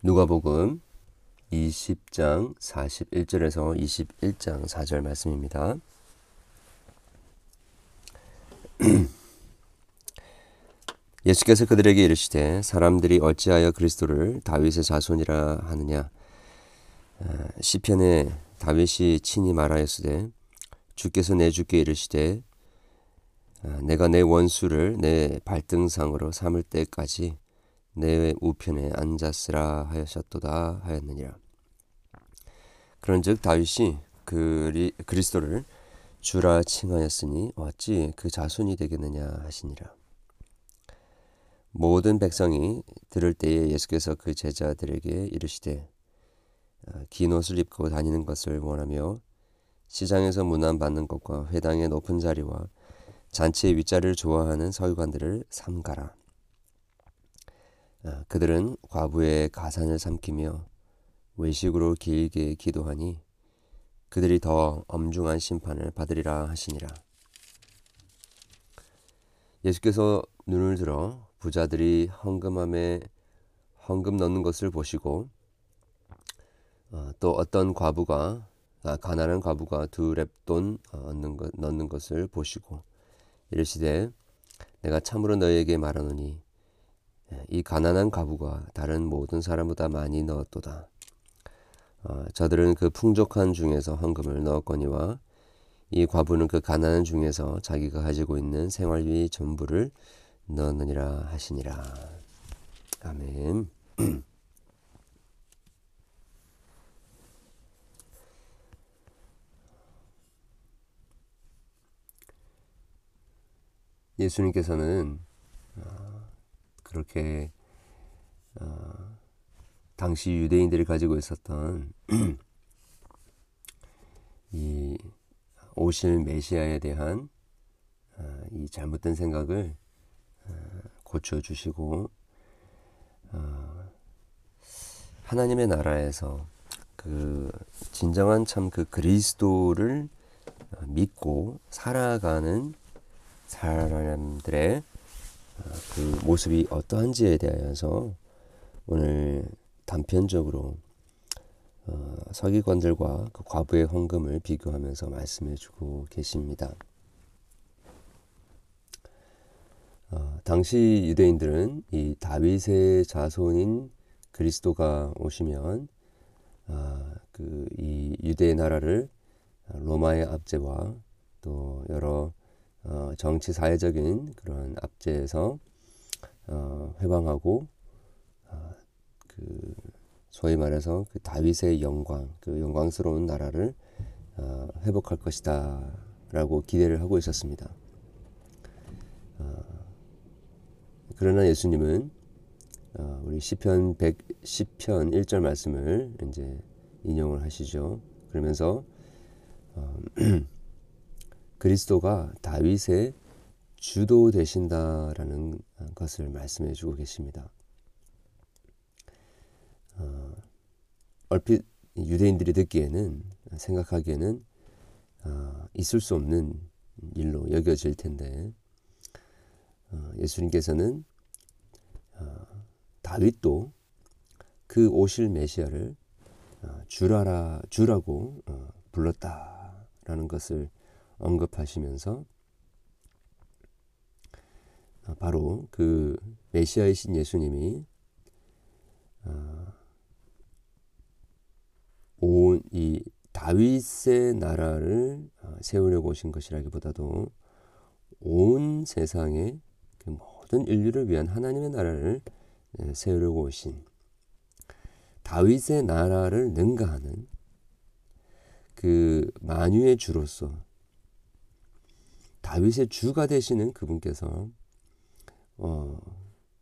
누가복음 20장 41절에서 21장 4절 말씀입니다. 예수께서 그들에게 이르시되 사람들이 어찌하여 그리스도를 다윗의 자손이라 하느냐 아, 시편에 다윗이 친히 말하였으되 주께서 내 주께 이르시되 아, 내가 내 원수를 내 발등상으로 삼을 때까지 내 우편에 앉았으라 하셨도다 하였느니라. 그런즉 다윗이 그리, 그리스도를 주라 칭하였으니 어찌 그 자손이 되겠느냐 하시니라. 모든 백성이 들을 때에 예수께서 그 제자들에게 이르시되 아, 긴 옷을 입고 다니는 것을 원하며 시장에서 문안 받는 것과 회당의 높은 자리와 잔치의 윗자리를 좋아하는 서기관들을 삼가라. 아, 그들은 과부의 가산을 삼키며 외식으로 길게 기도하니 그들이 더 엄중한 심판을 받으리라 하시니라. 예수께서 눈을 들어 부자들이 헌금함에 헌금 넣는 것을 보시고 어, 또 어떤 과부가 아, 가난한 과부가 두 랩돈 어, 넣는, 것을 보시고 이르시되 내가 참으로 너희에게 말하노니 예, 이 가난한 가부가 다른 모든 사람보다 많이 넣었도다. 어, 저들은 그 풍족한 중에서 헌금을 넣었거니와 이 과부는 그 가난한 중에서 자기가 가지고 있는 생활비 전부를 넣느니라 하시니라. 아멘. 예수님께서는 그렇게 어, 당시 유대인들이 가지고 있었던 이 오실 메시아에 대한 어, 이 잘못된 생각을 어, 고쳐 주시고 어, 하나님의 나라에서 그 진정한 참 그 그리스도를 어, 믿고 살아가는 사람들의 그 모습이 어떠한지에 대하여서 오늘 단편적으로 어, 서기관들과 그 과부의 헌금을 비교하면서 말씀해주고 계십니다. 어, 당시 유대인들은 이 다윗의 자손인 그리스도가 오시면 어, 그이 유대 나라를 로마의 압제와 또 여러 어, 정치 사회적인 그런 압제에서 어, 회방하고 어, 그 소위 말해서 그 다윗의 영광, 그 영광스러운 나라를 어, 회복할 것이다라고 기대를 하고 있었습니다. 어, 그러나 예수님은 어, 우리 시편 100 시편 1절 말씀을 이제 인용을 하시죠. 그러면서 어, 그리스도가 다윗의 주도 되신다라는 것을 말씀해 주고 계십니다. 어, 얼핏 유대인들이 듣기에는 생각하기에는 어, 있을 수 없는 일로 여겨질 텐데 어, 예수님께서는 어, 다윗도 그 오실 메시아를 어, 주라라 주라고 어, 불렀다라는 것을 언급하시면서 아, 바로 그 메시아이신 예수님이 아, 온이 다윗의 나라를 아, 세우려고 오신 것이라기보다도 온 세상의 그 모든 인류를 위한 하나님의 나라를 예, 세우려고 오신 다윗의 나라를 능가하는 그 만유의 주로서 다윗의 주가 되시는 그분께서 어,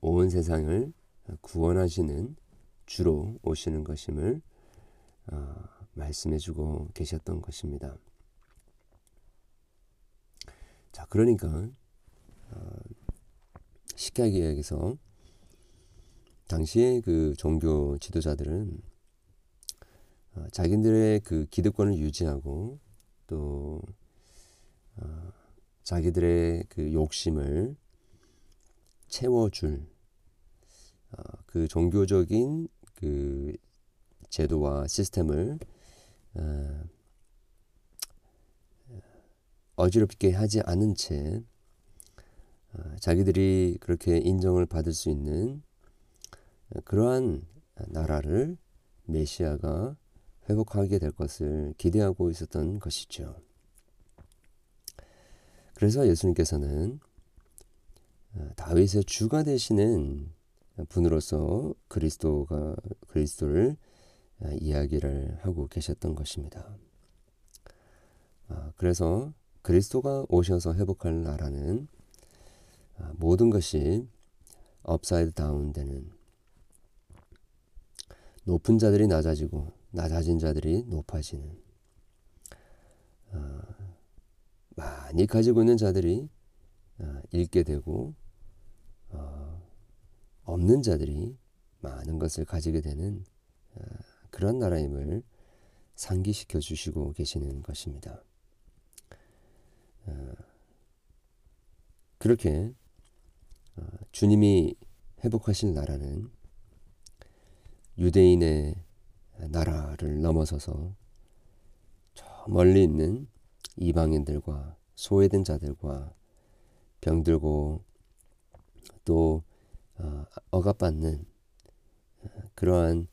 온 세상을 구원하시는 주로 오시는 것임을 어, 말씀해주고 계셨던 것입니다. 자, 그러니까 어, 식약계약에서 당시에 그 종교 지도자들은 어, 자기들의 그 기득권을 유지하고 또 어, 자기들의 그 욕심을 채워줄 어, 그 종교적인 그 제도와 시스템을 어, 어지럽게 하지 않은 채 어, 자기들이 그렇게 인정을 받을 수 있는 그러한 나라를 메시아가 회복하게 될 것을 기대하고 있었던 것이죠. 그래서 예수님께서는 어, 다윗의 주가 되시는 분으로서 그리스도가 그리스도를 어, 이야기를 하고 계셨던 것입니다. 어, 그래서 그리스도가 오셔서 회복할 나라는 모든 것이 upside down 되는 높은 자들이 낮아지고 낮아진 자들이 높아지는 많이 가지고 있는 자들이 잃게 되고 없는 자들이 많은 것을 가지게 되는 어, 그런 나라임을 상기시켜 주시고 계시는 것입니다. 어, 그렇게 어, 주님이 회복하실 나라는 유대인의 나라를 넘어서서 저 멀리 있는 이방인들과 소외된 자들과 병들고 또 어, 억압받는 어, 그러한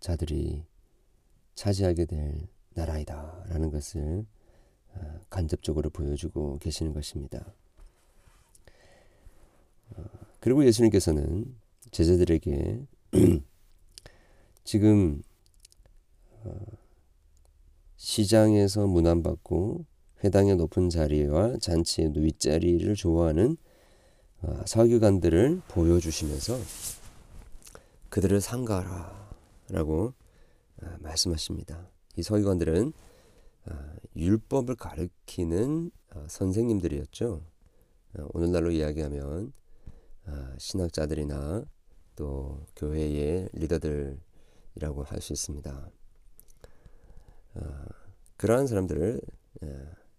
자들이 차지하게 될 나라이다 라는 것을 어, 간접적으로 보여주고 계시는 것입니다. 그리고 예수님께서는 제자들에게 지금 시장에서 문안받고 회당의 높은 자리와 잔치의 윗자리를 좋아하는 어, 서기관들을 보여주시면서 그들을 상가라 라고 어, 말씀하십니다. 이 서기관들은 어, 율법을 가르키는 선생님들이었죠. 오늘날로 이야기하면 신학자들이나 또 교회의 리더들이라고 할 수 있습니다. 그러한 사람들을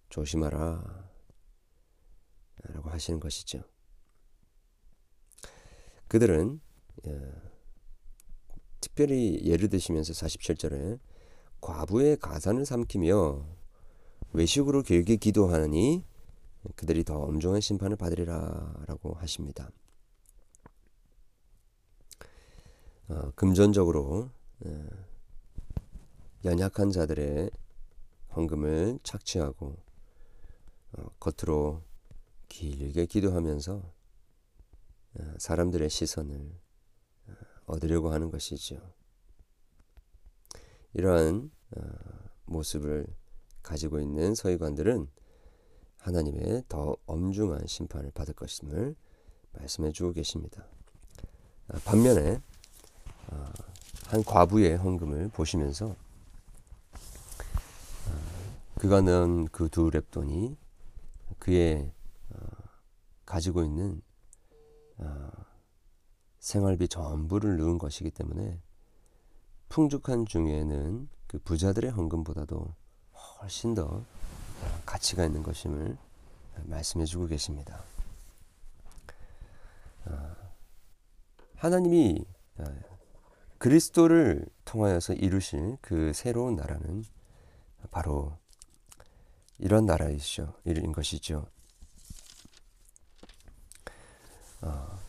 조심하라 라고 하시는 것이죠. 그들은 예, 특별히 예를 드시면서 47절에 과부의 가산을 삼키며 외식으로 길게 기도하니 그들이 더 엄중한 심판을 받으리라 라고 하십니다. 어, 금전적으로 예, 연약한 자들의 헌금을 착취하고 어, 겉으로 길게 기도하면서 어, 사람들의 시선을 어, 얻으려고 하는 것이죠. 이러한 어, 모습을 가지고 있는 서기관들은 하나님의 더 엄중한 심판을 받을 것임을 말씀해 주고 계십니다. 반면에 한 과부의 헌금을 보시면서 그가 넣은 그 두 랩돈이 그의 가지고 있는 어, 생활비 전부를 넣은 것이기 때문에 풍족한 중에는 그 부자들의 헌금보다도 훨씬 더 가치가 있는 것임을 말씀해 주고 계십니다. 어, 하나님이 어, 그리스도를 통하여서 이루실 그 새로운 나라는 바로 이런 나라이죠. 이런 것이죠. 어,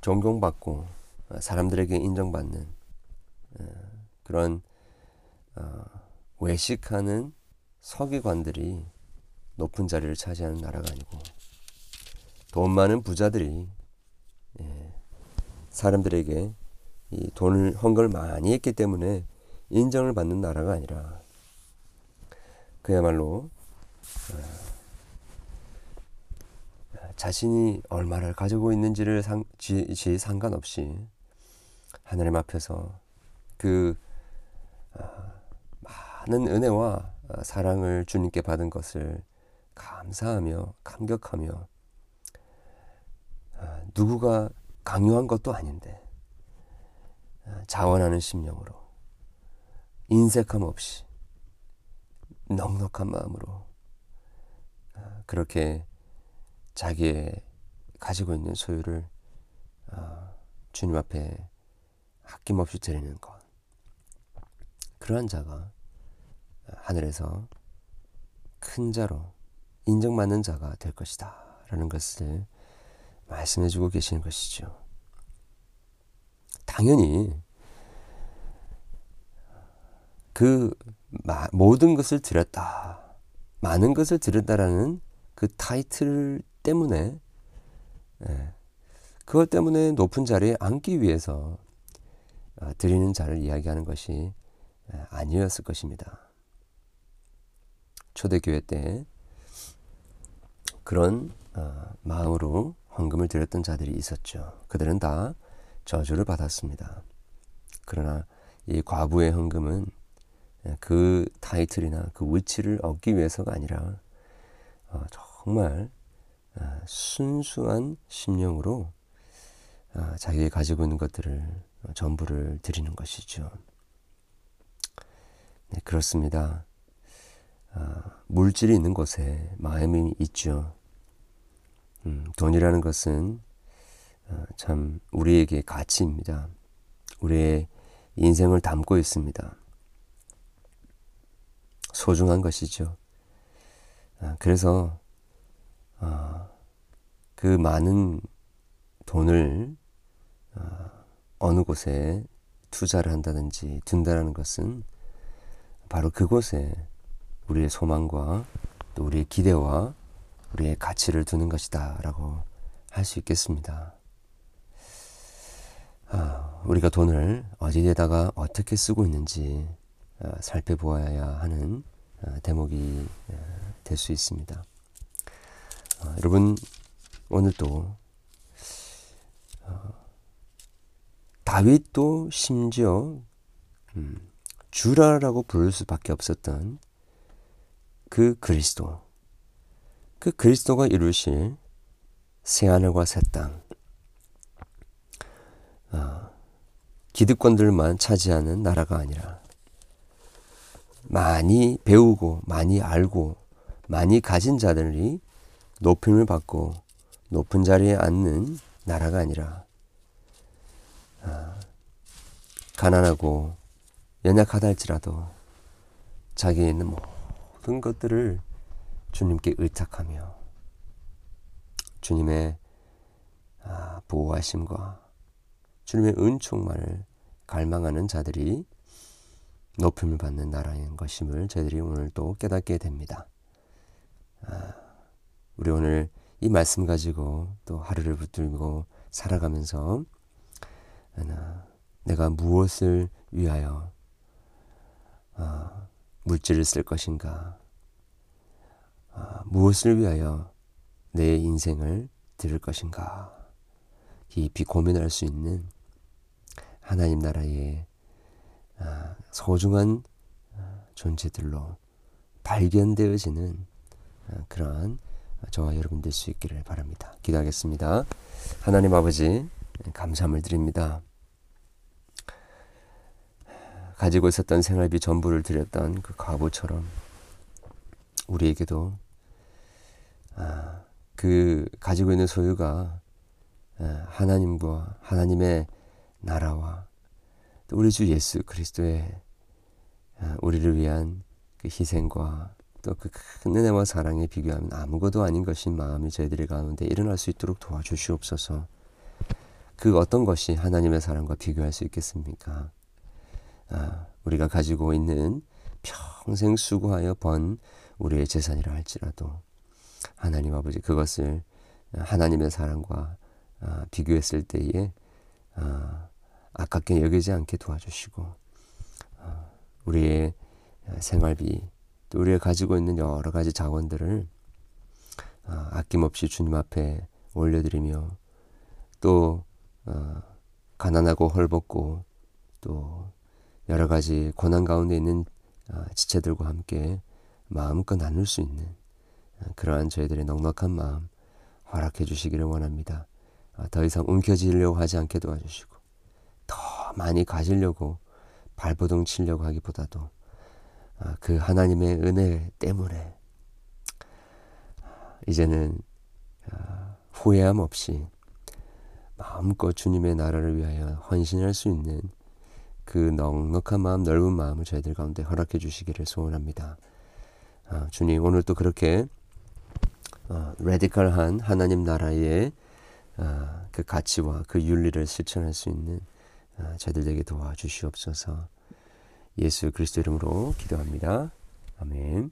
존경받고 어, 사람들에게 인정받는 어, 그런 어, 외식하는 서기관들이 높은 자리를 차지하는 나라가 아니고 돈 많은 부자들이 예, 사람들에게 이 돈을 헌금을 많이 했기 때문에 인정을 받는 나라가 아니라 그야말로 자신이 얼마를 가지고 있는지를 상, 지, 지 상관없이 하나님 앞에서 그 어, 많은 은혜와 어, 사랑을 주님께 받은 것을 감사하며 감격하며 어, 누구가 강요한 것도 아닌데 어, 자원하는 심령으로 인색함 없이 넉넉한 마음으로 어, 그렇게 자기의 가지고 있는 소유를 어, 주님 앞에 아낌없이 드리는 것. 그러한 자가 하늘에서 큰 자로 인정받는 자가 될 것이다. 라는 것을 말씀해 주고 계시는 것이죠. 당연히 그 모든 것을 드렸다. 많은 것을 드렸다라는 그 타이틀 때문에 예, 그것 때문에 높은 자리에 앉기 위해서 어, 드리는 자를 이야기하는 것이 예, 아니었을 것입니다. 초대교회 때 그런 어, 마음으로 헌금을 드렸던 자들이 있었죠. 그들은 다 저주를 받았습니다. 그러나 이 과부의 헌금은 예, 그 타이틀이나 그 위치를 얻기 위해서가 아니라 어, 정말 아, 순수한 심령으로 아, 자기가 가지고 있는 것들을 전부를 드리는 것이죠. 네, 그렇습니다. 아, 물질이 있는 곳에 마음이 있죠. 음, 돈이라는 것은 참 우리에게 가치입니다. 우리의 인생을 담고 있습니다. 소중한 것이죠. 그래서 어, 그 많은 돈을 어, 어느 곳에 투자를 한다든지 둔다라는 것은 바로 그곳에 우리의 소망과 또 우리의 기대와 우리의 가치를 두는 것이다 라고 할 수 있겠습니다. 아, 우리가 돈을 어디에다가 어떻게 쓰고 있는지 아, 살펴보아야 하는 아, 대목이 아, 될수 있습니다. 어, 여러분 오늘도 어, 다윗도 심지어 음, 주라라고 부를 수밖에 없었던 그 그리스도 그 그리스도가 이루실 새 하늘과 새 땅, 어, 기득권들만 차지하는 나라가 아니라 많이 배우고 많이 알고 많이 가진 자들이 높임을 받고 높은 자리에 앉는 나라가 아니라 아, 가난하고 연약하다 할지라도 자기에 있는 모든 것들을 주님께 의탁하며 주님의 아, 보호하심과 주님의 은총만을 갈망하는 자들이 높임을 받는 나라인 것임을 저희들이 오늘 또 깨닫게 됩니다. 아, 우리 오늘 이 말씀 가지고 또 하루를 붙들고 살아가면서 내가 무엇을 위하여 어, 물질을 쓸 것인가? 어, 무엇을 위하여 내 인생을 들을 것인가? 깊이 고민할 수 있는 하나님 나라의 어, 소중한 존재들로 발견되어지는 그러한 저와 여러분 될 수 있기를 바랍니다. 기도하겠습니다. 하나님 아버지 감사함을 드립니다. 가지고 있었던 생활비 전부를 드렸던 그 과부처럼 우리에게도 아, 그 가지고 있는 소유가 아, 하나님과 하나님의 나라와 또 우리 주 예수 그리스도의 아, 우리를 위한 그 희생과 또 그 큰 은혜와 사랑에 비교하면 아무것도 아닌 것인 마음이 저희들의 가운데 일어날 수 있도록 도와주시옵소서. 그 어떤 것이 하나님의 사랑과 비교할 수 있겠습니까? 아, 우리가 가지고 있는 평생 수고하여 번 우리의 재산이라 할지라도 하나님 아버지 그것을 하나님의 사랑과 아, 비교했을 때에 아, 아깝게 여기지 않게 도와주시고 아, 우리의 생활비 또 우리가 가지고 있는 여러 가지 자원들을 어, 아낌없이 주님 앞에 올려드리며 또 어, 가난하고 헐벗고 또 여러 가지 고난 가운데 있는 어, 지체들과 함께 마음껏 나눌 수 있는 어, 그러한 저희들의 넉넉한 마음 허락해 주시기를 원합니다. 어, 더 이상 움켜쥐려고 하지 않게 도와주시고 더 많이 가지려고 발버둥 치려고 하기보다도 아, 그 하나님의 은혜 때문에 이제는 아, 후회함 없이 마음껏 주님의 나라를 위하여 헌신할 수 있는 그 넉넉한 마음, 넓은 마음을 저희들 가운데 허락해 주시기를 소원합니다. 아, 주님 오늘 또 그렇게 어, 레디컬한 하나님 나라의 아, 그 가치와 그 윤리를 실천할 수 있는 아, 저희들에게 도와주시옵소서. 예수 그리스도 이름으로 기도합니다. 아멘.